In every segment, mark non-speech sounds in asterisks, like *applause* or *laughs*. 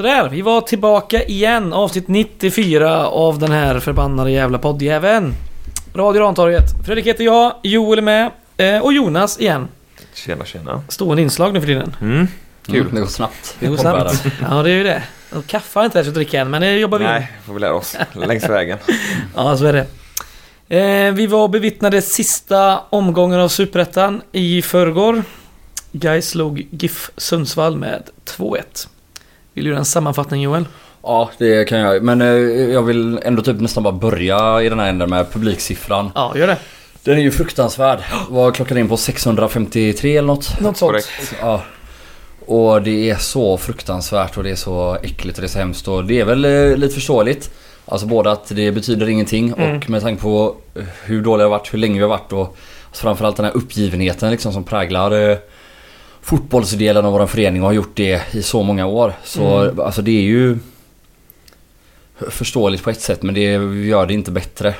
Sådär, vi var tillbaka igen. Avsnitt 94 av den här förbannade jävla poddjäveln. Radio Rantorget. Fredrik heter jag, Joel är med. eh, Och Jonas igen. Tjena tjena. Stående inslag nu för tiden. Mm. Kul. Mm, det går snabbt. Det går snabbt. Ja, det är ju det. Och kaffe har inte sig att dricka än, men det jobbar vi in. Nej, får vi lära oss längs vägen. *laughs* Ja, så är det. Eh, vi var och bevittnade sista omgången av Superettan i förrgår. Gais slog GIF Sundsvall med 2-1. Vill du göra en sammanfattning Joel? Ja, det kan jag. Men eh, jag vill ändå typ nästan bara börja i den här änden med publiksiffran. Ja, gör det. Den är ju fruktansvärd. Var klockan in på 653 eller något? Något sånt. Korrekt. Ja. Och det är så fruktansvärt och det är så äckligt och det är så hemskt och det är väl eh, lite förståeligt. Alltså både att det betyder ingenting Mm. och med tanke på hur dåliga vi har varit, hur länge vi har varit och alltså framförallt den här uppgivenheten liksom som präglar eh, fotbollsdelen av vår förening och har gjort det i så många år. Så Mm. alltså det är ju förståeligt på ett sätt men det gör det inte bättre.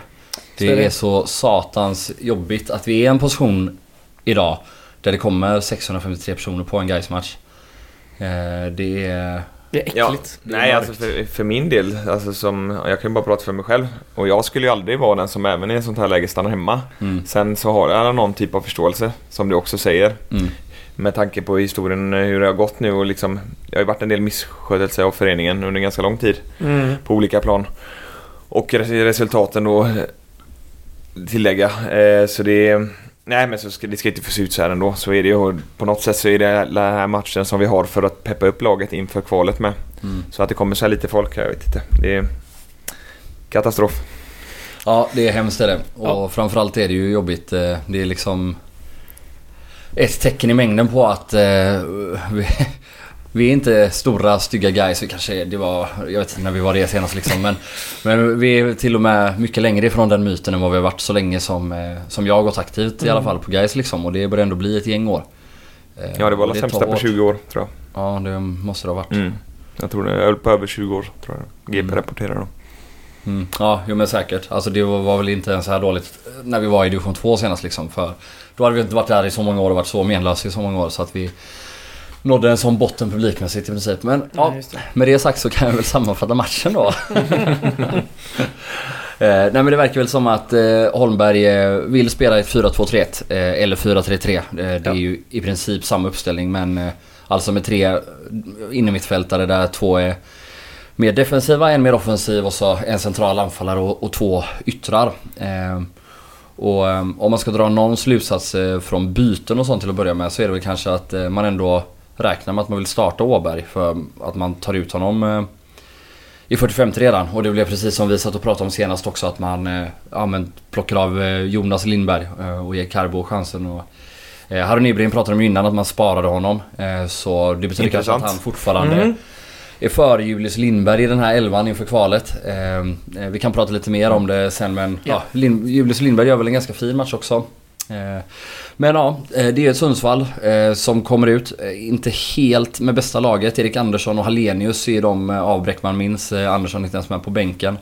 Så är Det det. är så satans jobbigt att vi är i en position idag där det kommer 653 personer på en Gais-match. Eh, Det är... Det är Ja, äckligt. nej, alltså för, för min del, alltså som, jag kan ju bara prata för mig själv. Och jag skulle ju aldrig vara den som även i ett sånt här läge stannar hemma. Mm, Sen så har jag någon typ av förståelse, som du också säger. mm, Med tanke på historien, eh, hur det har gått nu och liksom, det har ju varit en del misskötelse av föreningen under ganska lång tid. Mm. på olika plan. Och res- resultaten då tillägga. Eh, så det Nej men så ska, det ska inte få se ut så här ändå. Så är det ju. På något sätt så är det den här matchen som vi har för att peppa upp laget inför kvalet med. mm. Så att det kommer så här lite folk, jag vet inte. Det är katastrof. Ja, det är hemskt är det. Och Ja. framförallt är det ju jobbigt. eh, Det är liksom ett tecken i mängden på att eh, vi, *laughs* vi är inte stora stygga guys. Vi kanske, det var, jag vet inte när vi var det senast liksom. Men, *laughs* men vi är till och med mycket längre ifrån den myten än vad vi har varit så länge som, eh, som jag har gått aktivt i alla Mm. fall på guys liksom. Och det börjar ändå bli ett gäng år. Eh, Ja det var tar sämsta på hårt. 20 år tror jag. Ja, det måste det ha varit. Mm. Jag tror det är på över 20 år tror jag. GP Mm. rapporterar då. Mm. Ja, jo men säkert. Alltså det var var väl inte ens så här dåligt när vi var i division 2 senast liksom. För då hade vi inte varit där i så många år och varit så menlösa i så många år så att vi nådde en sån botten publikmässigt i princip. Men ja, det. med det sagt så kan jag väl sammanfatta matchen då. *laughs* Eh, nej men det verkar väl som att eh, Holmberg eh, vill spela ett 4-2-3-1 eh, eller 4-3-3. Eh, det är Ja. ju i princip samma uppställning men alltså med tre innermittfältare där två är mer defensiva, en mer offensiv och så en central anfallare och, och två yttrar. Och eh, om man ska dra någon slutsats eh, från byten och sånt till att börja med så är det väl kanske att eh, man ändå räknar med att man vill starta Åberg för att man tar ut honom eh, i 45 redan. Och det blev precis som vi satt och pratade om senast också att man ja, men plockar av Jonas Lindberg och ger Carbo chansen. Och, Harun Ibrahim pratade om innan att man sparade honom. Så det betyder kanske att Intressant. han fortfarande Mm. Är före Julius Lindberg i den här elvan inför kvalet. Eh, eh, vi kan prata lite mer om det sen men Ja. ja. Julius Lindberg gör väl en ganska fin match också. Eh, men ja, eh, det är ett Sundsvall eh, som kommer ut. Inte helt med bästa laget. Erik Andersson och Hallenius är de avbräck man minns. Andersson är inte ens med på bänken.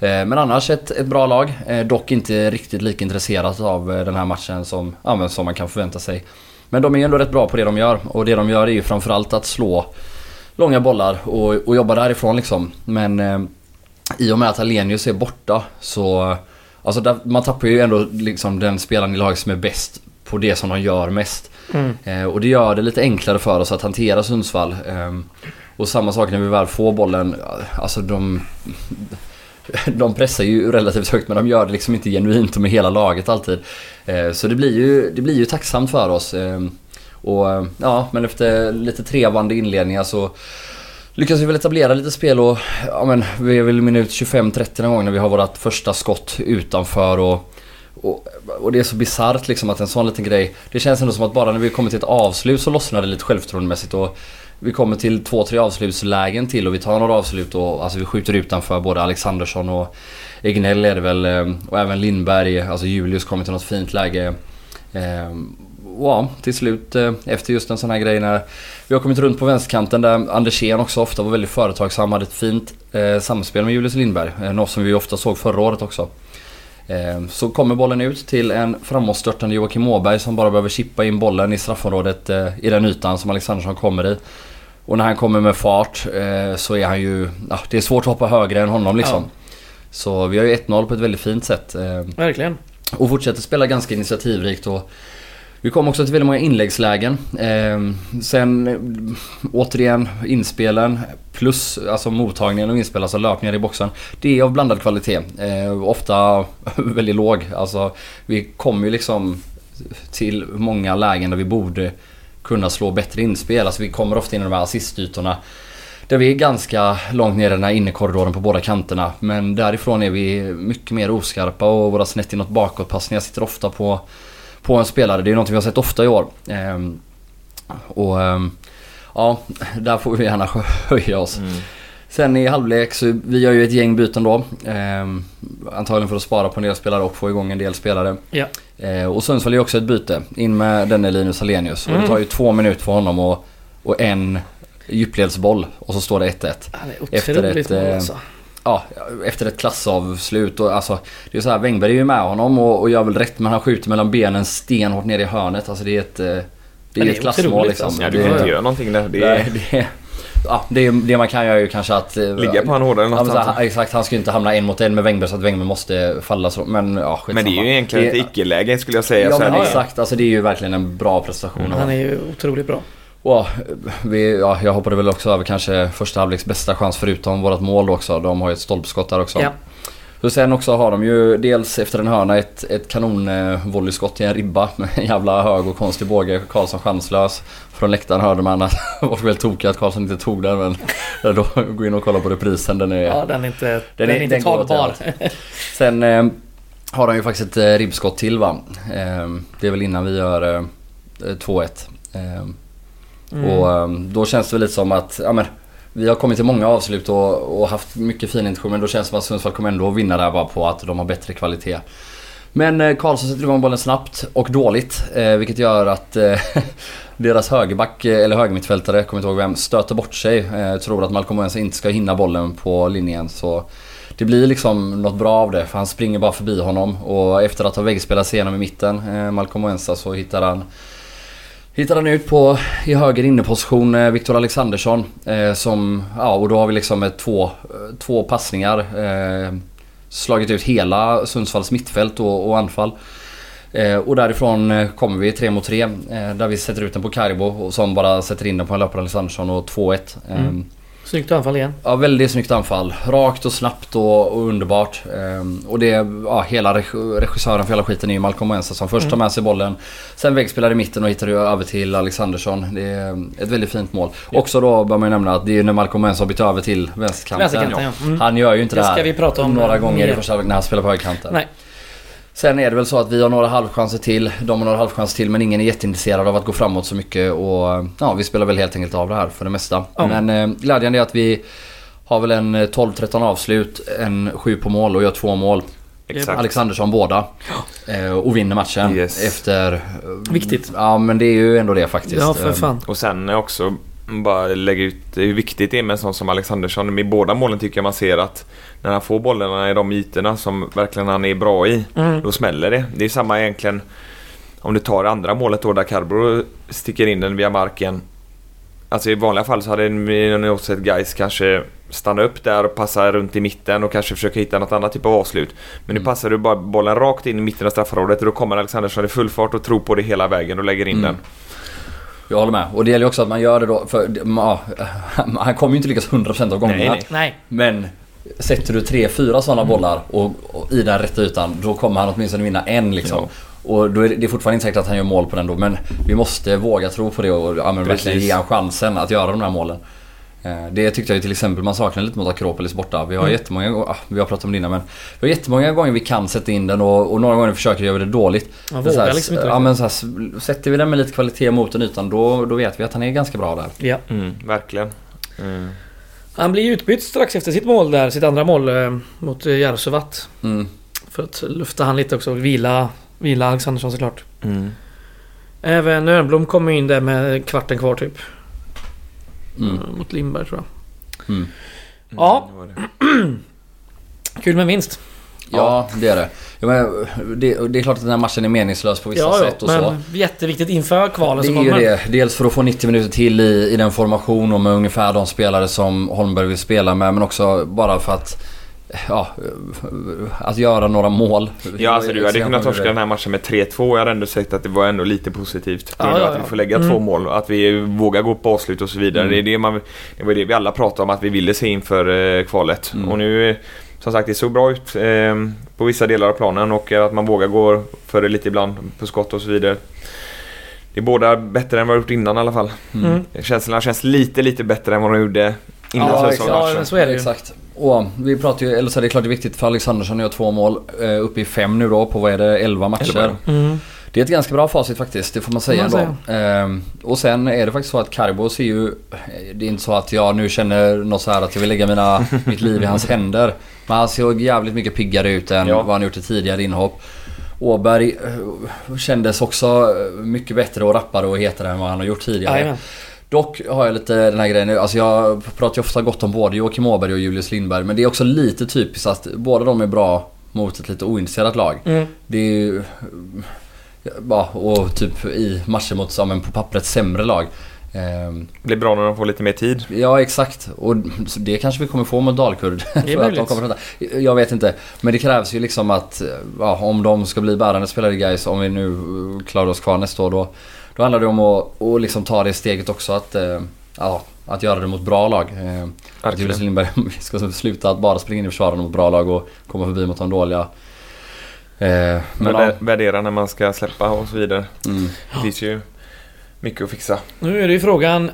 Men annars ett, ett bra lag. Dock inte riktigt lika intresserat av den här matchen som, ja, som man kan förvänta sig. Men de är ändå rätt bra på det de gör. Och det de gör är ju framförallt att slå långa bollar och, och jobba därifrån liksom. Men eh, i och med att Hallenius är borta så... Alltså där, man tappar ju ändå liksom den spelaren i laget som är bäst på det som de gör mest. Mm. Eh, och det gör det lite enklare för oss att hantera Sundsvall. Eh, och samma sak när vi väl får bollen. Alltså de... *laughs* De pressar ju relativt högt men de gör det liksom inte genuint och med hela laget alltid. Eh, så det blir ju, det blir ju tacksamt för oss. Och eh, ja, men efter lite trevande inledningar så lyckas vi väl etablera lite spel och ja men vi är väl minut 25-30 någon gång när vi har vårt första skott utanför och och, och det är så bisarrt liksom att en sån liten grej Det känns ändå som att bara när vi kommer till ett avslut så lossnar det lite självförtroendemässigt och Vi kommer till två, tre avslutslägen till och vi tar några avslut och alltså vi skjuter utanför både Alexandersson och Egnell är det väl eh, och även Lindberg, alltså Julius kommer till något fint läge. Ehm, Ja, till slut eh, efter just en sån här grej när vi har kommit runt på vänsterkanten där Andersén också ofta var väldigt företagsam, hade ett fint eh, samspel med Julius Lindberg. Eh, något som vi ofta såg förra året också. Eh, så kommer bollen ut till en framåtstörtande Joakim Åberg som bara behöver chippa in bollen i straffområdet i den ytan som Alexandersson kommer i. Och när han kommer med fart så är han ju... Ja, det är svårt att hoppa högre än honom liksom. Ja. Så vi har ju 1-0 på ett väldigt fint sätt. Verkligen. och fortsätter spela ganska initiativrikt och vi kom också till väldigt många inläggslägen. Ehm, eh, sen återigen inspelen plus alltså mottagningen och inspel, alltså löpningar i boxen. Det är av blandad kvalitet. Eh, ofta *laughs* väldigt låg. Alltså vi kom ju liksom till många lägen där vi borde kunna slå bättre inspel. Alltså vi kommer ofta in i de här assistytorna. Där vi är ganska långt ner i den här innerkorridoren på båda kanterna. Men därifrån är vi mycket mer oskarpa och våra snett inåt bakåtpassningar sitter ofta på, på en spelare. Det är något vi har sett ofta i år. Ehm, och ehm, ja, där får vi gärna hö- *laughs* höja oss. Mm. Sen i halvlek så vi gör ju ett gäng byten då. Ehm, antagligen för att spara på en del spelare och få igång en del spelare. Ja. Eh, och Sundsvall gör också ett byte. In med denne Linus Alenius. Och Mm. det tar ju två minuter för honom och, och en djupledsboll. Och så står det 1-1. Han är Efter ett, eh, alltså. Ja, efter ett klassavslut och alltså Det är så här, Wängberg är ju med honom och, och gör väl rätt men han skjuter mellan benen stenhårt ner i hörnet. Alltså det är ett... eh, Det är, det är ett klassmål liksom. alltså. Ja, du det, kan inte göra någonting där. Det är, det, ja, det, det man kan göra är ju kanske att... eh, ligga på han hårdare Ja, något här, exakt, han ska ju inte hamna en mot en med Wängberg så att Wängberg måste falla så. Men ja, Men det är ju egentligen Det- ett icke-läge skulle jag säga. Ja så här, men det- exakt, alltså det är ju verkligen en bra prestation. Han är ju otroligt bra. Och, vi, ja, jag hoppade väl också över kanske första halvleks bästa chans förutom vårt mål också. De har ju ett stolpskott där också. Ja. Så sen också har de ju dels efter en hörna ett, ett kanonvolleyskott i en ribba med en jävla hög och konstig båge. Karlsson chanslös. Från läktaren hörde man att *laughs* det var väl tokigt att Karlsson inte tog den men *laughs* då gå in och kolla på reprisen. Den är, Ja, den är inte, den är- är inte den tagbar. Sen eh, har de ju faktiskt ett eh, ribbskott till va. Eh, det är väl innan vi gör eh, 2-1. Mm. och ehm, då känns det väl lite som att, ja men vi har kommit till många avslut och, och haft mycket fin intention men då känns det som att Sundsvall kommer ändå vinna där bara på att de har bättre kvalitet. Men eh, Karlsson sätter igång bollen snabbt och dåligt eh, vilket gör att eh, *laughs* deras högerback, eh, eller högermittfältare, kommer inte ihåg vem, stöter bort sig. Eh, tror att Malcolm Owens inte ska hinna bollen på linjen så det blir liksom något bra av det för han springer bara förbi honom och efter att ha väggspelat sig igenom i mitten, eh, Malcolm Owensa, så hittar han Hittar han ut på i höger inneposition eh, Viktor Alexandersson eh, som, ja och då har vi liksom ett två, eh, två passningar eh, Slagit ut hela Sundsvalls mittfält och, och anfall eh, Och därifrån eh, kommer vi tre mot tre eh, där vi sätter ut den på Karibo och som bara sätter in den på en löpare Alexandersson och 2-1 eh, Mm. Snyggt anfall igen. Ja, väldigt snyggt anfall. Rakt och snabbt och, och underbart. Ehm, och det, ja, hela reg- regissören för hela skiten är ju Malcolm Wensa som först tar med sig bollen. Sen väggspelar i mitten och hittar ju över till Alexandersson. Det är ett väldigt fint mål. Också då bör man ju nämna att det är när Malcolm Wensa har bytt över till vänsterkanten. Vänsterkanten, ja. Mm. Han gör ju inte Det det, här ska vi prata om, några eh, gånger i första halvlek när han spelar på högerkanten. Nej. Sen är det väl så att vi har några halvchanser till. De har några halvchanser till men ingen är jätteintresserad av att gå framåt så mycket. Och ja, vi spelar väl helt enkelt av det här för det mesta. Ja. Men eh, glädjande är att vi har väl en eh, 12-13 avslut, en 7 på mål och gör två mål. Exakt. Alexandersson båda. Eh, och vinner matchen Yes. efter... eh, Viktigt. Ja men det är ju ändå det faktiskt. Ja, för Eh, fan. Och sen också bara lägga ut hur viktigt det är med en sån som Alexandersson. Med båda målen tycker jag man ser att när han får bollarna i de ytorna som verkligen han är bra i, Mm. då smäller det. Det är samma egentligen om du tar andra målet då där Carbro sticker in den via marken. Alltså i vanliga fall så hade nog sett guys kanske stanna upp där och passa runt i mitten och kanske försöka hitta något annat typ av avslut. Men nu Mm. passar du bara bollen rakt in i mitten av straffområdet och då kommer Alexandersson i full fart och tror på det hela vägen och lägger in Mm. den. Jag håller med. Och det gäller också att man gör det då. För ja, *laughs* han kommer ju inte lyckas 100% av gångerna. Nej, nej. Men sätter du tre, fyra sådana bollar och, och i den rätta ytan, då kommer han åtminstone vinna en liksom. Ja. Och då är det, det är fortfarande inte säkert att han gör mål på den då, men vi måste våga tro på det och ja, verkligen ge han chansen att göra de här målen. Eh, Det tyckte jag ju till exempel man saknar lite mot Akropolis borta. Vi har Mm. jättemånga gånger, ah, vi har pratat om det innan men Vi har jättemånga gånger vi kan sätta in den och, och några gånger försöker göra det dåligt. Man vågar här, liksom inte. ja, men så här, sätter vi den med lite kvalitet mot den ytan då, då vet vi att han är ganska bra där. Ja. Mm, verkligen. Mm. Han blir utbytt strax efter sitt mål där, sitt andra mål eh, mot eh, Jarsuvat. Mm. För att lufta han lite också och vila, vila Alexandersson såklart. Mm. Även Örnblom kommer in där med kvarten kvar typ. Mm. Mot Lindberg tror jag. Mm. Ja. det var det. *clears throat* Kul med vinst. Ja, det är det. Ja, men det. Det är klart att den här matchen är meningslös på vissa Ja, sätt ja, och så. men jätteviktigt inför kvalen Det som är ju kommer. det. Dels för att få 90 minuter till i, i den formation och med ungefär de spelare som Holmberg vill spela med. Men också bara för att... Ja, att göra några mål. Ja, alltså du hade kunnat torska den här matchen med 3-2. Jag hade ändå sagt att det var ändå lite positivt. På Ja, grund av ja, att ja. vi får lägga Mm. två mål och att vi vågar gå på avslut och så vidare. Mm. Det, är det, man, det var det vi alla pratade om att vi ville se inför eh, kvalet. Mm. Och nu, som sagt, det såg bra ut eh, på vissa delar av planen och eh, att man vågar gå för det lite ibland på skott och så vidare. Det är båda bättre än vad vi gjort innan i alla fall. Mm. Känslan känns lite, lite bättre än vad de gjorde innan Ja, säsongsmatchen. Ja, men så är det ju. Exakt. Och vi pratar ju, eller så är det klart det är viktigt för Alexandersson att göra två mål. Eh, uppe i fem nu då på vad är det, 11 matcher. Mm. Det är ett ganska bra facit faktiskt, det får man säga ändå. Ehm, och sen är det faktiskt så att Carbo ser ju... Det är inte så att jag nu känner något så här att jag vill lägga mina, *laughs* mitt liv i hans händer. Men han ser jävligt mycket piggare ut än Ja. vad han gjort i tidigare inhopp. Åberg eh, kändes också mycket bättre och rappare och hetare än vad han har gjort tidigare. Jajamän. Dock har jag lite den här grejen nu. Alltså jag pratar ju ofta gott om både Joakim Åberg och Julius Lindberg. Men det är också lite typiskt att båda de är bra mot ett lite ointresserat lag. Mm. Det är ju... Ja, och typ i matcher mot, ja, men på pappret sämre lag. Ehm, Det blir bra när de får lite mer tid. Ja exakt och det kanske vi kommer få mot Dalkurd. *laughs* för att de möjligt. kommer att hända. Jag vet inte. Men det krävs ju liksom att ja, om de ska bli bärande spelare i Gais om vi nu klarar oss kvar nästa år då. Då handlar det om att, att liksom ta det steget också att, eh, ja, att göra det mot bra lag. Eh, Att. Julius Lindberg *laughs* ska sluta att bara springa in i försvararna mot bra lag och komma förbi mot de dåliga. Eh, Men värdera när man ska släppa och så vidare. mm, Det finns ju mycket att fixa. Nu är det ju frågan...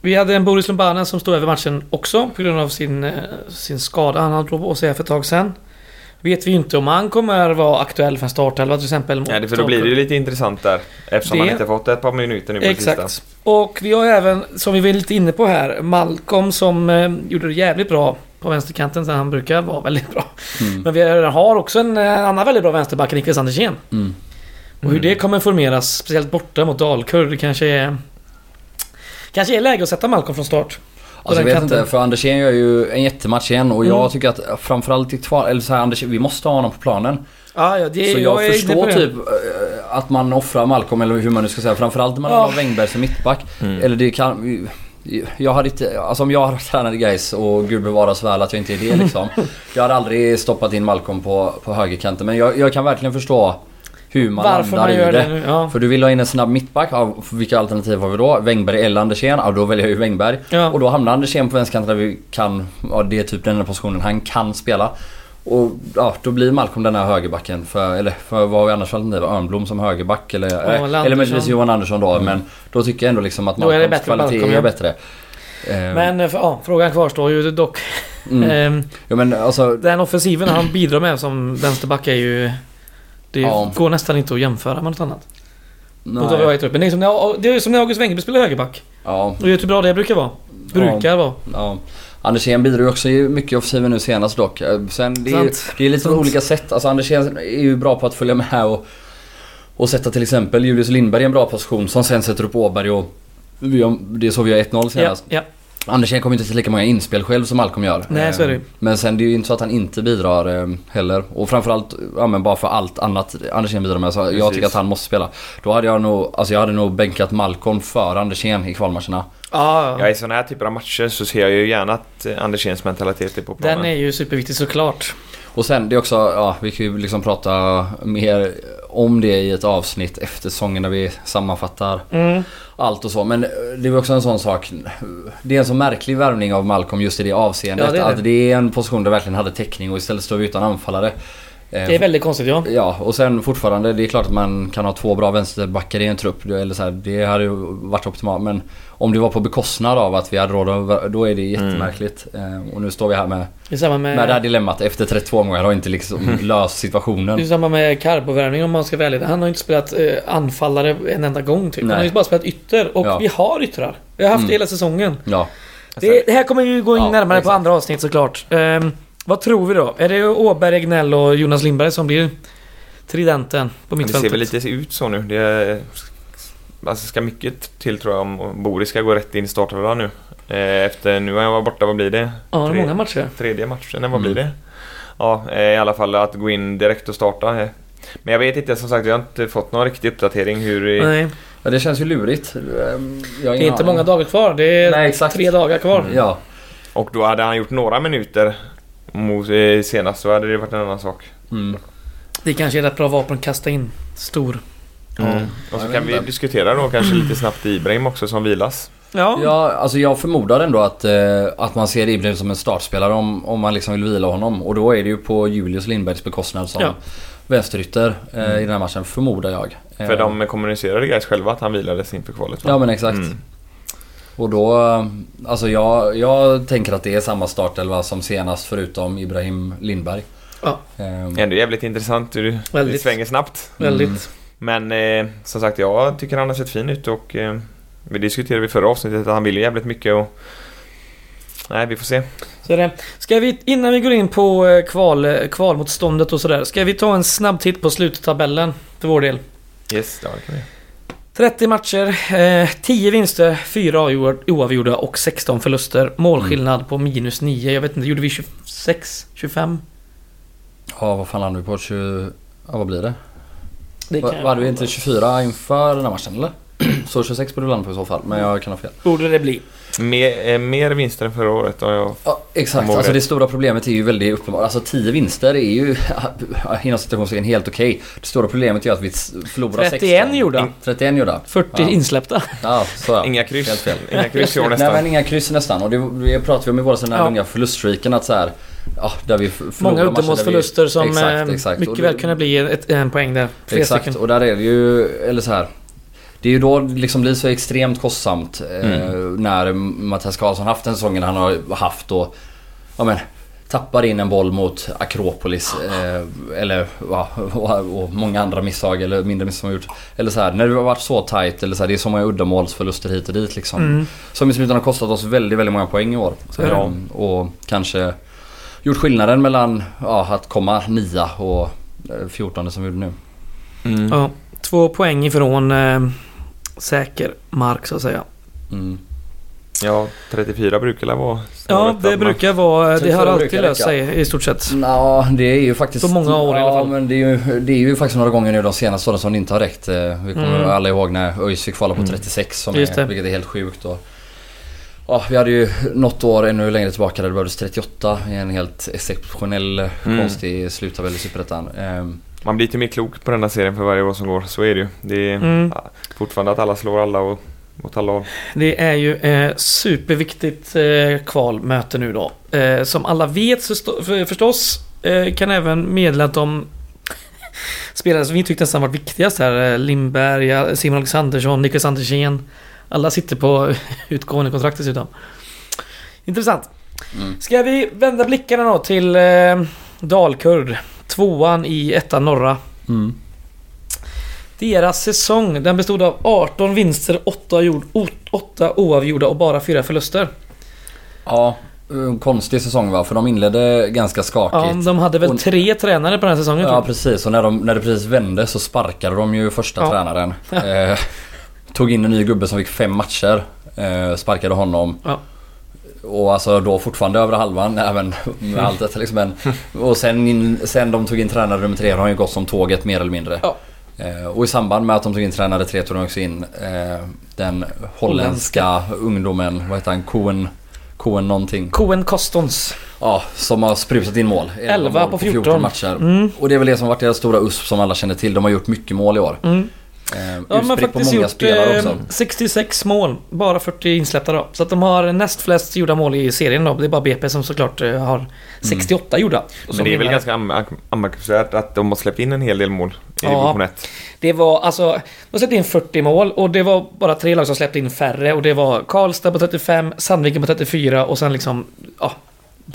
Vi hade en Boris Lumbanen som stod över matchen också på grund av sin, sin skada han hade på sig för ett tag sedan. Vet vi ju inte om han kommer vara aktuell för en startelva till exempel. mot Ja, det, för då blir det ju lite intressant där. Eftersom Det- han inte fått ett par minuter nu på det sista. Exakt. Och vi har även, som vi var lite inne på här, Malcolm som eh, gjorde det jävligt bra på vänsterkanten. Så han brukar vara väldigt bra. mm, Men vi har också en eh, annan väldigt bra vänsterback, Niklas Andersén. mm. Och hur det kommer formeras, speciellt borta mot Dalkurd, kanske är... Kanske är läge att sätta Malcolm från start. Alltså jag vet kanten. inte, för Andersén gör ju en jättematch igen och Mm. jag tycker att framförallt i kvar, eller så här, Andersén, vi måste ha honom på planen. Ja, ja, det, så jag, inne förstår typ eh, att man offrar Malcolm eller hur man nu ska säga. Framförallt när man Ja. har Wängberg som mittback. Mm. Eller det kan... Jag hade inte, alltså om jag hade tränat i Gais och gud bevaras väl att jag inte är det liksom. *laughs* jag hade aldrig stoppat in Malcolm på, på högerkanten men jag, jag kan verkligen förstå hur man Varför landar man i gör det. det nu. Ja. För du vill ha in en snabb mittback, ja, vilka alternativ har vi då? Wängberg eller Andersén? Ja då väljer jag ju Wängberg. Ja. Och då hamnar Andersén på vänsterkanten där vi kan, ja det är typ den här positionen han kan spela. Och ja, då blir Malcolm den här högerbacken för, eller för vad har vi annars för alternativ? Örnblom som högerback eller, eller eh, eller Andersson. möjligtvis Johan Andersson då. Men då tycker jag ändå liksom att Då är det Malcolms bättre kvalitet Malcolm, ja. är bättre. Eh, Men eh, ja, frågan kvarstår ju dock. mm. *laughs* Ehm, Ja men alltså, den offensiven han bidrar med som vänsterback är ju... Det Ja. går nästan inte att jämföra med något annat. nej. Mot vad vi har i truppen. Det är som när, det är som när August Wengerby spelar högerback. Ja, Och vet hur bra det brukar vara. Brukar vara. ja. Andersén bidrar ju också mycket i offensiven nu senast dock. Eh, Sen det är, ju- det är lite på olika sätt. Alltså Andersén är ju bra på att följa med och, och sätta till exempel Julius Lindberg i en bra position som sen sätter upp Åberg och det är så vi har 1-0 Ja, senast. ja. Andersén kommer inte till lika många inspel själv som Malcolm gör. Nej, så är det ju. Eh, Men sen det är ju inte så att han inte bidrar eh, heller. Och framförallt, ja men bara för allt annat Andersén bidrar med. Så jag tycker att han måste spela. Då hade jag nog, alltså jag hade nog bänkat Malcolm för Andersén i kvalmatcherna. Ja, Ja, i sådana här typer av matcher så ser jag ju gärna att Anderséns mentalitet är på planen. Den är ju superviktig såklart. Och sen det är också, ja vi kan ju liksom prata mer om det i ett avsnitt efter säsongen när vi sammanfattar Mm. allt och så. Men eh, det är också en sån sak. Det är en så märklig värvning av Malcolm just i det avseendet. Ja, det det. Att det är en position där vi verkligen hade täckning och istället står vi utan anfallare. Eh, Det är väldigt konstigt ja. Ja, och sen fortfarande, det är klart att man kan ha två bra vänsterbackar i en trupp. Eller så här, det hade ju varit optimalt. Men om det var på bekostnad av att vi hade råd då är det jättemärkligt. Eh, Och nu står vi här med, med... med det här dilemmat efter 32 omgångar och inte liksom löst situationen. Det är samma med Carbo-värvning om man ska välja det. Han har inte spelat eh, anfallare en enda gång typ. Han har ju bara spelat ytter. Och Ja. vi har yttrar. Vi har haft Mm. det hela säsongen. Ja. Det, det här kommer ju gå in Ja, närmare på exakt. andra avsnitt såklart. Ehm, vad tror vi då? Är det Åberg, Egnell och Jonas Lindberg som blir tridenten på Men det ser mittfältet? väl lite ut så nu. Det är, alltså ska mycket till tror jag om Boris ska gå rätt in i startelvan nu. Eh, Efter, nu har jag varit borta, vad blir det? Ja, det är Tre- många matcher. Tredje matchen, vad Mm. blir det? ja, eh, i alla fall att gå in direkt och starta. eh. Men jag vet inte, som sagt, jag har inte fått någon riktig uppdatering hur... Nej, Ja, det känns ju lurigt. Det är inte aning. många dagar kvar. Det är Nej, exakt. tre dagar kvar. Ja. Och då hade han gjort några minuter mot, eh, senast så hade det varit en annan sak. Mm. Det kanske är ett rätt bra vapen att kasta in. Stor. Mm. Och så kan vi diskutera då kanske lite snabbt Ibrahim också som vilas. Ja. Ja, alltså jag förmodar ändå att, eh, att man ser Ibrahim som en startspelare om, om man liksom vill vila honom. Och då är det ju på Julius Lindbergs bekostnad som Ja. vänsterytter eh, i den här matchen, förmodar jag. För Eh, de kommunicerade guys själva att han vilades inför kvalet va? Ja men exakt. Mm. Och då, alltså jag, jag tänker att det är samma startelva som senast förutom Ibrahim Lindberg. Ja. Eh, Ändå jävligt intressant det Väldigt. svänger snabbt. Väldigt. Men eh, som sagt, jag tycker han har sett fin ut och eh, vi diskuterade i förra avsnittet att han vill ju jävligt mycket och... Nej, vi får se. Så är det. Ska vi, innan vi går in på eh, kval, eh, kvalmotståndet och sådär. Ska vi ta en snabb titt på sluttabellen för vår del? Yes, ja, det kan vi. 30 matcher, eh, 10 vinster, 4 oavgjorda och 16 förluster. Målskillnad på minus 9. Jag vet inte, gjorde vi 26? 25? Ja vad fan landade vi på? 20... Ja vad blir det? Det Va, kan var det inte 24 inför den här matchen eller? *clears throat* Så 26 borde du landa på i så fall, men jag kan ha fel. Borde det bli. Mer, eh, mer vinster än förra året har jag... Ja, exakt. Alltså det. stora problemet är ju väldigt uppenbart. Alltså 10 vinster är ju *laughs* inom situationen helt okej. Det stora problemet är att vi förlorar 31 16. gjorda. In- 31 gjorda. 40 Ja. insläppta. Ja, så ja. Inga kryss. Helt fel. Inga kryss i år *laughs* Nej nästan. men inga kryss nästan. Och det, det pratade vi om i våra den här Ja. långa förluststreaken att så här, Ja, där vi Många uddamålsförluster vi- som exakt, eh, exakt. Mycket det- väl kunna bli ett, en poäng där. Tre Exakt, stycken. och där är det ju, eller så här. Det är ju då det liksom blir så extremt kostsamt eh, Mm. när Mattias Karlsson haft den säsongen han har haft och ja men tappar in en boll mot Akropolis eh, eller ja, *laughs* och, och många andra misstag eller mindre misstag har gjort. Eller så här, när det har varit så tight eller så här, det är så många uddamålsförluster hit och dit liksom. Mm. Som i slutändan har kostat oss väldigt, väldigt många poäng i år. Ja, och kanske gjort skillnaden mellan ja, att komma nia och eh, 14 som vi gjorde nu. Mm. Ja, två poäng ifrån eh, säker mark så att säga. Mm. Ja, 34 brukar det vara. Ja, det brukar vara... Det 34 har alltid löst sig i stort sett. Ja, det är ju faktiskt... På många år i alla fall. Ja, men det är, ju, det är ju faktiskt några gånger nu de senaste åren som det inte har räckt. Eh, Vi kommer Mm. alla ihåg när ÖIS fick kvala på Mm. 36 som Just det. är, vilket är helt sjukt. Och, ja, vi hade ju något år ännu längre tillbaka där det behövdes 38 i en helt exceptionell Mm. konstig sluttabell i Superettan. Ehm, Man blir lite mer klok på den här serien för varje år som går. Så är det ju. Det är Mm. fortfarande att alla slår alla och åt alla håll. Det är ju eh, superviktigt eh, kvalmöte nu då. Eh, som alla vet så stå, för, förstås eh, kan även meddela att de spelare som vi tyckte nästan var viktigast här. Eh, Lindberg, Simon Alexandersson, Niklas Andersén. Alla sitter på *laughs* utgående kontrakt dessutom. Intressant. mm. Ska vi vända blickarna då till eh, Dalkurd. Tvåan i ettan norra. Mm. Deras säsong den bestod av 18 vinster, 8, gjord, 8 oavgjorda och bara 4 förluster. Ja, en konstig säsong va? För de inledde ganska Ja, skakigt. de hade väl Och- tre tränare på den här säsongen Ja jag. precis och när, de, när det precis vände så sparkade de ju första Ja. tränaren. *laughs* Eh, tog in en ny gubbe som fick fem matcher. Eh, sparkade honom. Ja. Och alltså då fortfarande över halvan även med allt detta liksom. Men, *laughs* och sen, sen de tog in tränare nummer tre har han ju gått som tåget mer eller mindre. Ja. Eh, och i samband med att de tog in tränare tre tog de också in eh, den holländska ungdomen, vad heter han, Coen, Coen någonting. Coen Kostons. Ja, som har sprutat in mål. 11 mål på 14. matcher. Mm. Och det är väl det som varit deras stora USP som alla känner till. De har gjort mycket mål i år. Mm. Eh, De har faktiskt gjort spelare eh, också. 66 mål. Bara 40 insläppta då. Så att de har näst flest gjorda mål i serien då. Det är bara BP som såklart eh, har 68 gjorda. Och som Men det är väl ganska anmärkningsvärt att de har släppt in en hel del mål i Ja. division 1. Det var alltså... De släppte in 40 mål och det var bara tre lag som släppte in färre. Och det var Karlstad på 35, Sandviken på 34 och sen liksom... Ja,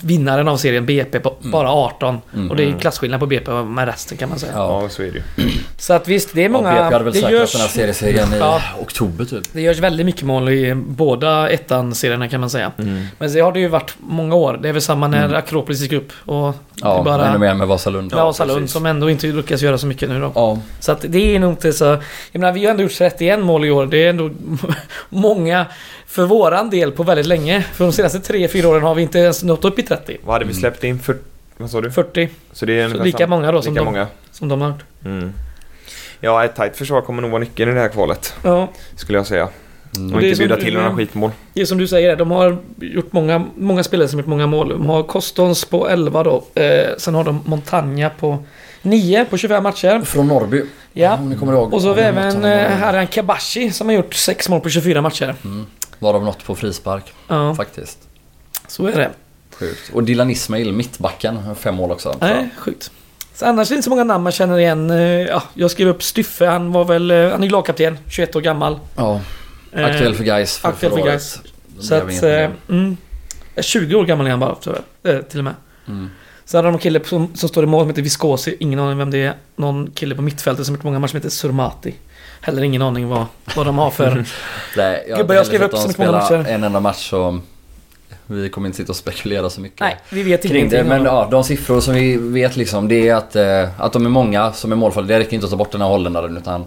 vinnaren av serien BP på bara 18. Mm. Och det är klasskillnad på BP med resten kan man säga. Ja. Ja, så är det ju. *clears throat* Så att visst, det är Ja, många... BP hade väl det, säkrat görs, den här seriesegern i Ja. oktober typ. det görs väldigt mycket mål i båda ettan-serierna kan man säga. Mm. Men det har det ju varit många år. Det är väl samma när Mm. Akropolis gick upp. Och Ja, bara... ännu mer med Vasalund. Ja, Vasalund precis. som ändå inte lyckas göra så mycket nu då. Ja. Så att det är nog inte så... Jag menar, vi har ändå gjort 31 mål i år. Det är ändå *laughs* många för våran del på väldigt länge. För de senaste 3-4 åren har vi inte ens nått upp i 30. Vad hade vi släppt in? För Vad sa du? 40. Så det är Så lika många då som lika de, många. som de har gjort. Mm. Ja, ett tajt försvar kommer nog vara nyckeln i det här kvalet. Ja, Skulle jag säga. Mm. Och är inte som bjuda du- till några skitmål. det är som du säger, de har gjort många, många spelare som gjort många mål. De har Kostons på 11 då. Eh, sen har de Montagna på 9 på 25 matcher. Från Norrby. Ja. Om ni kommer ihåg. Och så har vi även eh, Haran Kabashi som har gjort 6 mål på 24 matcher. Mm. Varav något på frispark Ja, faktiskt. så är det. Sjukt. Och Dylan Ismail, mittbacken, fem mål också. Nej, sjukt. Så annars är det inte så många namn man känner igen. Eh, Ja, jag skrev upp Styffe, han var väl, eh, han är lagkapten, 21 år gammal. Ja, Eh, aktuell för Gais för aktuell för. Det Så att, mm, 20 år gammal är han bara, till och med. Mm. Så hade de en kille som, som står i mål som heter Viscosi. Ingen aning vem det är. Någon kille på mittfältet som har gjort många matcher som heter Surmati. Heller ingen aning vad, vad de har för... *laughs* Nej, jag, Gubbar, jag skrev upp så mycket matcher. en enda match så vi kommer inte sitta och spekulera så mycket. Nej, vi vet Kring ingenting det, men ja, de siffror som vi vet liksom det är att, eh, att de är många som är målfarliga. Det räcker inte att ta bort den här holländaren utan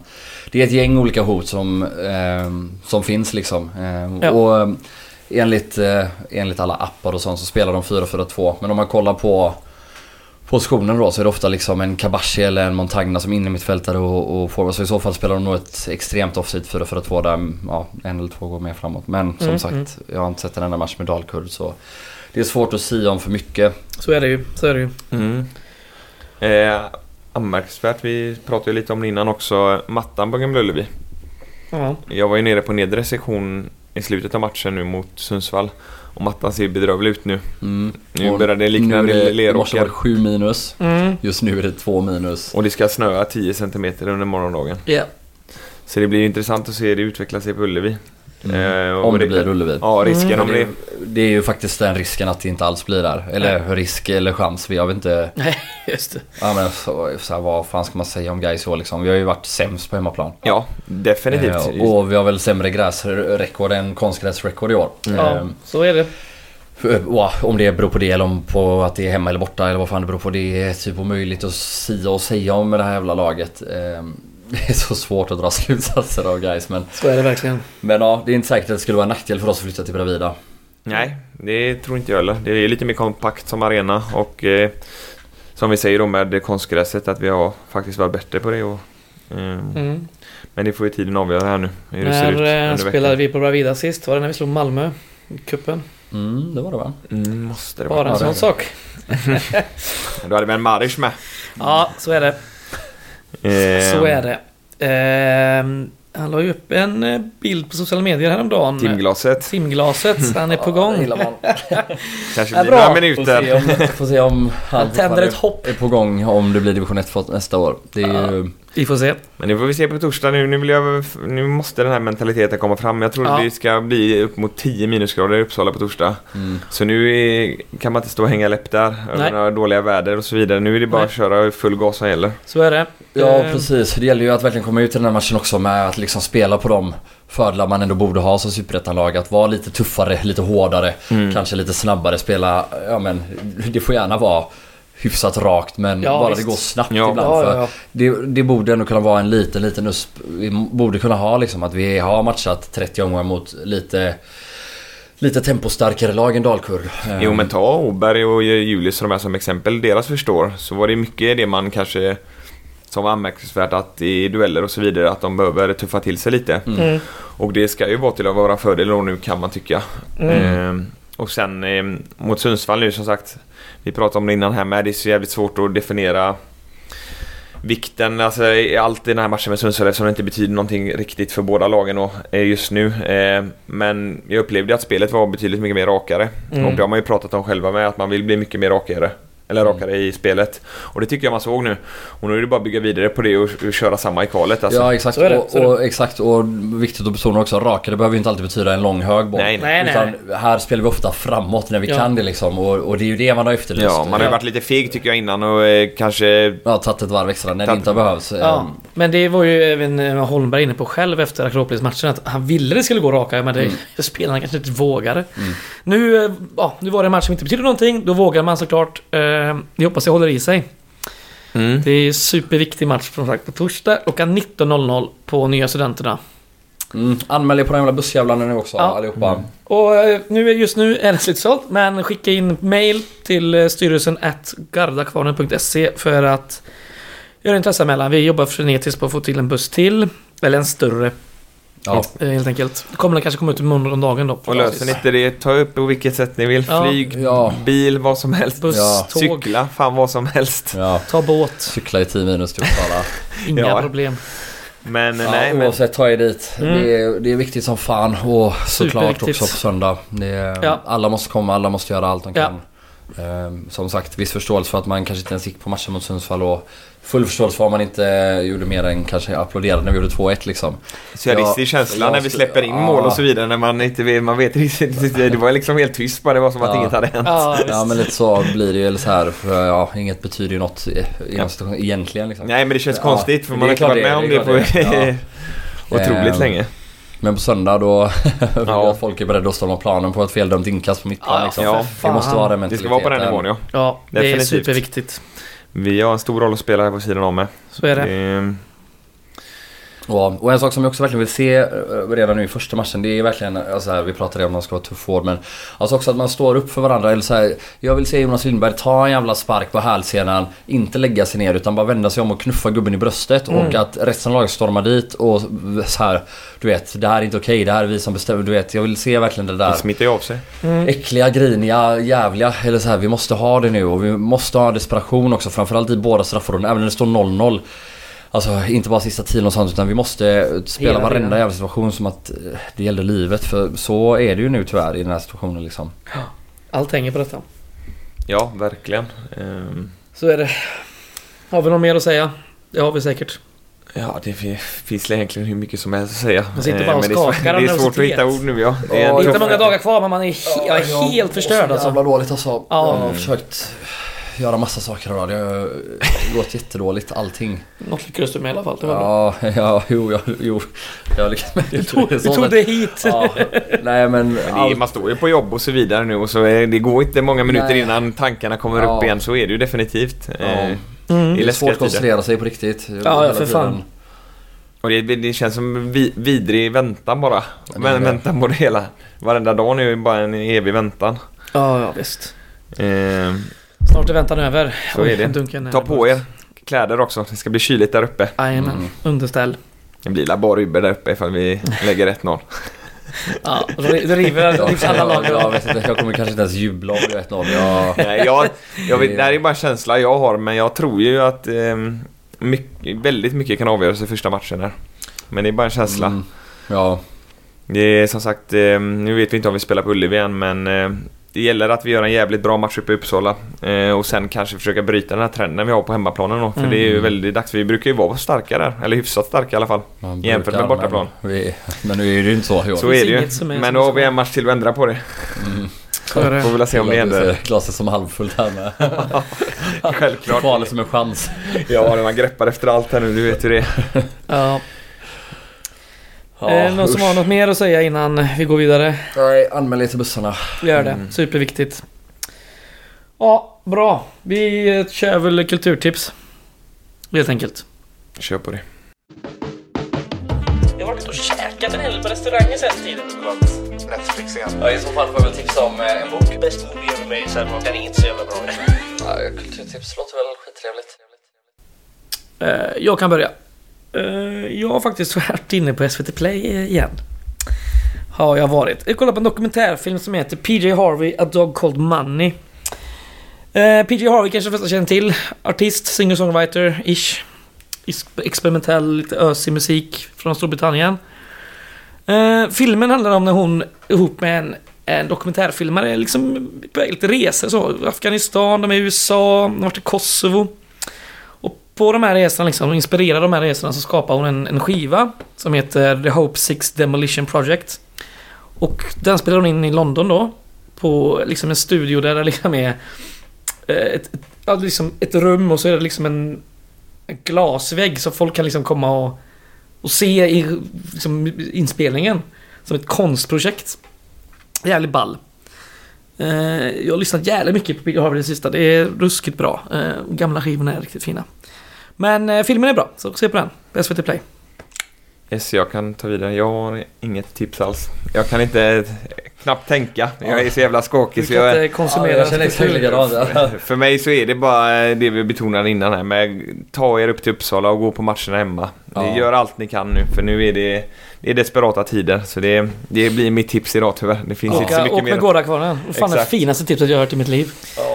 det är ett gäng olika hot som, eh, som finns liksom. Eh, Ja. Och eh, enligt, eh, enligt alla appar och sånt så spelar de 4-4-2. Men om man kollar på positionen då så är det ofta liksom en Kabashi eller en Montagna som är inne mittfältare och, och forward. Så i så fall spelar de nog ett extremt offensivt 4-4-2 där ja, en eller två går mer framåt. Men som Mm, sagt, mm. jag har inte sett en enda match med Dalkurd så det är svårt att säga om för mycket. Så är det ju. Så är det ju. Mm. Eh, anmärkningsvärt, vi pratade ju lite om det innan också, mattan på Gamla Ullevi. Ja. Jag var ju nere på nedre sektion i slutet av matchen nu mot Sundsvall. Och mattan ser bedrövlig ut nu. Mm. Nu börjar det likna en I morse var det leråker. 7 minus. Mm. Just nu är det 2 minus. Och det ska snöa 10 cm under morgondagen. Ja. Så det blir intressant att se det utveckla sig på Ullevi. Mm. Eh, Om det det- blir Ullevi. Ja, risken Mm. om det... det, det är ju faktiskt den risken att det inte alls blir där. Eller risk eller chans. Jag vet inte. *laughs* Nej, just det. Ja, men så, så här, vad fan ska man säga om Gais liksom? Vi har ju varit sämst på hemmaplan. Ja, definitivt. Eh, och vi har väl sämre gräsrekord än konstgräsrekord i år. Ja, Eh, så är det. Ja, om det beror på det eller om på att det är hemma eller borta eller vad fan det beror på. Det är typ omöjligt att sia och säga om med det här jävla laget. *laughs* Det är så svårt att dra *laughs* slutsatser av guys men, Så är det verkligen. men ja, det är inte säkert att det skulle vara en nackdel för oss att flytta till Bravida. Nej, det tror inte jag heller. Det är lite mer kompakt som arena och eh, som vi säger då med konstgräset att vi har faktiskt varit bättre på det. Och, eh, Mm. Men det får ju tiden avgöra här nu. Hur det ser ut När eh, spelade veckan. vi på Bravida sist? Var det när vi slog Malmö? i Cupen? Mm, det var det va? Mm, måste det Bara vara. en sån det. sak. *laughs* Då hade vi en Marish med. Ja, så är det. Eh, Så är det. Ehm, han la ju upp en eh, bild på sociala medier häromdagen. Timglaset. Timglaset. *laughs* Han är på Ja, gång. man. *laughs* Kanske Ja, blir några Får minuter. se om, får se om *laughs* han Han tänder ett hopp. är på gång om det blir division 1 för nästa år. Det är ju... Vi får se. Men det får vi se på torsdag nu. Nu, vill jag, nu måste den här mentaliteten komma fram. Jag tror Ja. det ska bli upp mot 10 minusgrader i Uppsala på torsdag. Mm. Så nu är, kan man inte stå och hänga läpp där Nej. över några dåliga väder och så vidare. Nu är det bara Nej. att köra full gas som gäller. Så är det. Ja Ehm, precis, det gäller ju att verkligen komma ut i den här matchen också med att liksom spela på de fördelar man ändå borde ha som superettanlag. Att vara lite tuffare, lite hårdare, Mm. kanske lite snabbare, spela, ja men det får gärna vara hyfsat rakt men Ja, bara visst. det går snabbt Ja. ibland. Ja, för ja, ja. Det, det borde ändå kunna vara en liten, liten USP. Vi borde kunna ha liksom att vi har matchat 30 omgångar mot lite Lite tempostarkare lag än Dalkurd. Jo men ta Åberg och Julius och de här som exempel. Deras förstår. Så var det mycket det man kanske som var anmärkningsvärt att i dueller och så vidare att de behöver tuffa till sig lite. Mm. Och det ska ju vara till att vara fördel då nu kan man tycka. Mm. Ehm, och sen eh, mot Sundsvall nu som sagt. Vi pratade om det innan här med. Det är så jävligt svårt att definiera vikten, alltså i allt i den här matchen med Sundsvall eftersom det inte betyder någonting riktigt för båda lagen och, eh, just nu. Eh, men jag upplevde att spelet var betydligt mycket mer rakare. Mm. Och det har man ju pratat om själva med att man vill bli mycket mer rakare. Eller Mm. rakare i spelet. Och det tycker jag man såg nu. Och nu är det bara att bygga vidare på det och, och köra samma i kvalet. Alltså. Ja exakt, det, och, det. och, exakt och viktigt att betona också, rakare behöver ju inte alltid betyda en lång hög boll. Nej, nej. Nej, nej, Utan här spelar vi ofta framåt när vi Ja. kan det liksom och, och det är ju det man har efterlyst. Ja, man har ju Ja. varit lite feg tycker jag innan och eh, kanske... Ja, tagit ett varv extra när det Tagit- inte har behövts. Ja, Ehm, men det var ju även eh, Holmberg inne på själv efter Akropolis-matchen att han ville det skulle gå raka men det, Mm. spelarna kanske inte vågade. Mm. Nu, eh, ja, nu var det en match som inte betyder någonting, då vågar man såklart. Eh, jag hoppas jag håller i sig. Mm. Det är en superviktig match som sagt på torsdag klockan 19.00 på Nya Studenterna. Mm. Anmäl er på de jävla bussjävlarna nu också Ja. allihopa. Och eh, nu, är- just nu är det slutsålt, men skicka in mail till eh, styrelsen at gardakvarnen.se för att göra intresseanmälan. Vi jobbar frenetiskt på att få till en buss till. Eller en större, Ja. eh, helt enkelt. Det kommer den kanske komma ut imorgon om dagen då. Och löser ni inte det, ta upp på vilket sätt ni vill. Ja. Flyg, Ja. bil, vad som helst. Buss, Ja. tåg, Cykla, fan vad som helst. ja. ta båt. Cykla i 10 minus till Uppsala. *laughs* Inga Ja. problem. Men Ja, nej, men oavsett, ta er dit. Mm. Det, är, det är viktigt som fan. Och såklart också på söndag. Det är, Ja. Alla måste komma, alla måste göra allt de Ja. kan. Ehm, som sagt, viss förståelse för att man kanske inte ens gick på matchen mot Sundsvall och full förståelse för att man inte gjorde mer än kanske applåderade när vi gjorde 2-1 liksom. surrealistisk Ja, känsla jag när vi släpper in ja. mål och så vidare när man inte vet, man vet riktigt. Det var liksom helt tyst bara, det var som att Ja. inget hade hänt. Ja, men lite så blir det ju eller så här. För ja, inget betyder ju något egentligen liksom. Nej men det känns konstigt för det man är har inte klart varit det, med det om är det på det. *laughs* otroligt Ehm, länge. Men på söndag då *laughs* Ja. att folk är beredda att storma planen på ett feldömt inkast på mittplan Ja, liksom. ja, Det måste vara den Det mentaliteten. ska vara på den nivån ja. Ja, det är Definitivt. superviktigt. Vi har en stor roll att spela här på sidan om med. Så är det. Det- Och, och en sak som jag också verkligen vill se eh, redan nu i första matchen det är verkligen, alltså här, vi pratade om att man ska vara tuff forward men Alltså också att man står upp för varandra eller så här, Jag vill se Jonas Lindberg ta en jävla spark på hälsenan Inte lägga sig ner utan bara vända sig om och knuffa gubben i bröstet och att resten av laget stormar dit och så här Du vet, det här är inte okej, det här är vi som bestämmer, du vet Jag vill se verkligen det där Det smittar ju av sig. äckliga, griniga, jävliga. Eller så här, vi måste ha det nu och vi måste ha desperation också. Framförallt i båda straffområdena, även när det står 0-0. Alltså inte bara sista tiden och sånt utan vi måste spela Hela varenda tiden. jävla situation som att eh, det gällde livet. För så är det ju nu tyvärr i den här situationen liksom. Allt hänger på detta. Ja, verkligen. Ehm, Så är det. Har vi något mer att säga? Det har vi säkert. Ja, det fi- finns egentligen hur mycket som helst att säga. Man sitter Eh, bara och men det är svårt- skakar av *laughs* Det är svårt att nervositet. hitta ord nu ja. Det är Ja, en Det är inte många dagar kvar men man är, he- är helt förstörd alltså. Jävla dåligt alltså. Ja. Jag har försökt göra massa saker idag. Det har gått jättedåligt allting. Något lyckades du med i alla fall. Bra. Ja, ja, jo, ja, jo. Jag har lyckats med det. Du tog, du tog det hit. Ja, nej men... Men är, allt- man står ju på jobb och så vidare nu och så är, det går inte många minuter Nej. innan tankarna kommer Ja. upp igen. Så är det ju definitivt. Ja. Eh, Mm. Det är svårt att koncentrera sig på riktigt. Ja, ja, för fan. Och det, det känns som vi, vidrig väntan bara. Men, väntan på det hela. Varenda dag nu är bara en evig väntan. Ja, ja visst. Eh, Snart är väntan över. Så är det. Dunken är ta på er kläder också. Det ska bli kyligt där uppe. Jajamän. Mm. Underställ. Det blir bara Uber där uppe ifall vi *laughs* lägger 1-0. Ja, då ri- då river alla jag, jag, lager. vet inte, jag kommer kanske inte ens jubla om det är 1-0. Jag, Nej, jag, jag vet, det här är bara en känsla jag har men jag tror ju att eh, mycket, väldigt mycket kan avgöras i första matchen här. Men det är bara en känsla. Mm, ja, Det är som sagt, eh, nu vet vi inte om vi spelar på Ullevi än men eh, det gäller att vi gör en jävligt bra match uppe i Uppsala. Eh, och sen kanske försöka bryta den här trenden vi har på hemmaplanen då. För Mm. det är ju väldigt dags. Vi brukar ju vara starka där. Eller hyfsat starka i alla fall. man Jämfört med bortaplan. Men, vi, men nu är det ju inte så. Jo. Så är det ju. Men då har vi en match till att ändra på det. Mm. Så. Får vi väl se om det händer. Glaset som halvfullt här med. *laughs* Självklart. Kvalet som en chans. Ja, när man greppar efter allt här nu. Du vet hur det. Ja. Ja, eh, någon som usch. har något mer att säga innan vi går vidare? Nej, anmäl er till bussarna. Gör det. Mm. Superviktigt. Ja, bra. Vi kör väl kulturtips. Helt enkelt. Kör på det. Jag har varit och käkat en hel del på restauranger sen tiden. Netflix igen. Ja, I så fall får jag väl tipsa om eh, en bok. Bäst movie ever made, sen var den inte så jävla bra. Ja, kulturtips låter väl skittrevligt. Eh, jag kan börja. Eh, jag har faktiskt varit inne på SVT Play eh, igen. Har jag varit. Jag kollade på en dokumentärfilm som heter PJ Harvey, A Dog Called Money. Eh, PJ Harvey kanske de flesta känner till. Artist, singer-songwriter-ish. Experimentell, lite ösig musik från Storbritannien. Filmen handlar om när hon ihop med en, en dokumentärfilmare liksom på lite resor så. Afghanistan, de är i USA, de har varit i Kosovo. På de här resorna, liksom, inspirerad av de här resorna, så skapar hon en, en skiva som heter The Hope Six Demolition Project. Och den spelar hon in i London då. På liksom en studio där det liksom är eh, ett, ett, liksom ett rum och så är det liksom en, en glasvägg så folk kan liksom komma och, och se i liksom, inspelningen. Som ett konstprojekt. Jävligt ball. Eh, jag har lyssnat jävligt mycket på Peter Harvey det sista. Det är ruskigt bra. Eh, gamla skivorna är riktigt fina. Men eh, filmen är bra, så se på den. På SVT Play. Yes, jag kan ta vidare. Jag har inget tips alls. Jag kan inte knappt tänka. Jag är så jävla skakig Du så jag... inte konsumera Ja, jag känner likadant. *laughs* För mig så är det bara det vi betonade innan här med ta er upp till Uppsala och gå på matcherna hemma. Ja. Gör allt ni kan nu för nu är det, det är desperata tider. Så det, det blir mitt tips idag tyvärr. Det finns inte så Åka, mycket åk med mer. Gårdakvarnen. Fan det finaste tipset jag har hört i mitt liv.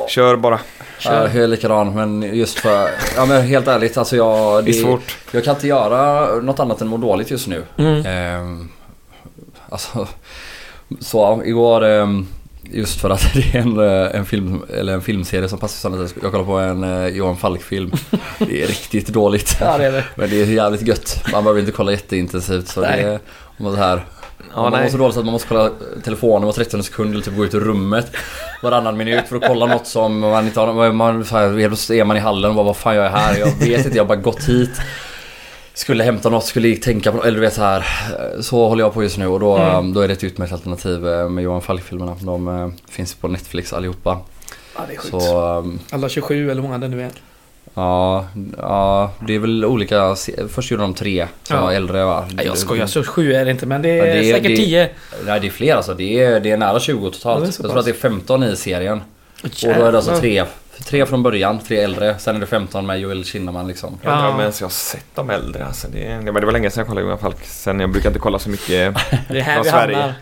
Kör bara. Ja, jag är likadan men just för... Ja men helt ärligt alltså jag... Det är svårt. Jag kan inte göra något annat än må dåligt just nu. Mm. Ehm, alltså... Så igår... ehm, Just för att *laughs* det är en, eh, en, film, eller en filmserie som passar sådana Jag kollar på en eh, Johan Falk-film. *laughs* Det är riktigt dåligt. Ja det är det. *laughs* Men det är jävligt gött. Man behöver inte kolla jätteintensivt. Så Nej. det är om det här. Ja, man nej. mår så dåligt att man måste kolla telefonen var 30 sekund eller typ gå ut ur rummet varannan minut för att kolla något som man inte har... Man, så här, helt plötsligt är man i hallen och bara vad fan jag är här? Jag vet inte, jag har bara gått hit. Skulle hämta något, skulle tänka på något, eller du vet så här. Så håller jag på just nu och då, Mm. då är det ett utmärkt alternativ eh, med Johan Falk-filmerna. De eh, finns på Netflix allihopa. Ja det är sjukt. Så ehm, Alla 27 eller hur många det nu är. Ja, ja, det är väl olika. Först gjorde de tre som Ja. var äldre va? Nej jag skojar, så 7 är det inte men det är, Ja, det är- säkert det- 10. Nej det är fler alltså. Det är, det är nära 20 Ja, totalt. jag tror att det är 15 i serien. Och då är det alltså tre, tre från början, tre äldre. Sen är det 15 med Joel Kinnaman liksom. Jag undrar om Ja. ens jag har sett de äldre. Alltså det, det, var, det var länge sedan jag kollade Johan Falk. Sen jag brukar inte kolla så mycket. *laughs* Det är här Från vi Sverige. hamnar.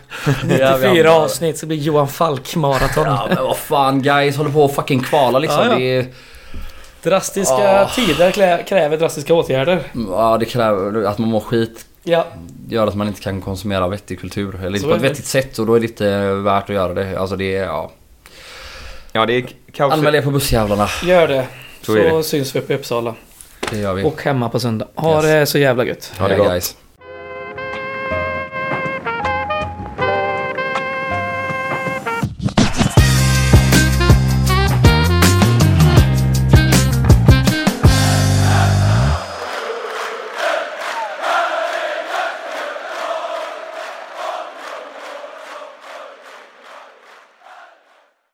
*laughs* Det är här vi 94 hamnar. avsnitt så blir Johan Falk maraton. Ja men vad fan guys, håller på att fucking kvala liksom. Ja, ja. Drastiska Ah. tider kräver drastiska åtgärder. ja, det kräver att man mår skit. Ja, Gör att man inte kan konsumera vettig kultur. Eller inte på ett vettigt sätt och då är det inte värt att göra det. Alltså det är, ja. Ja, det är kaos. Anmäl er på bussjävlarna. gör det. Så Så, det. syns vi uppe i Uppsala. Det gör vi. Och hemma på söndag. Ha Yes. det så jävla gött. Ha det gott. guys.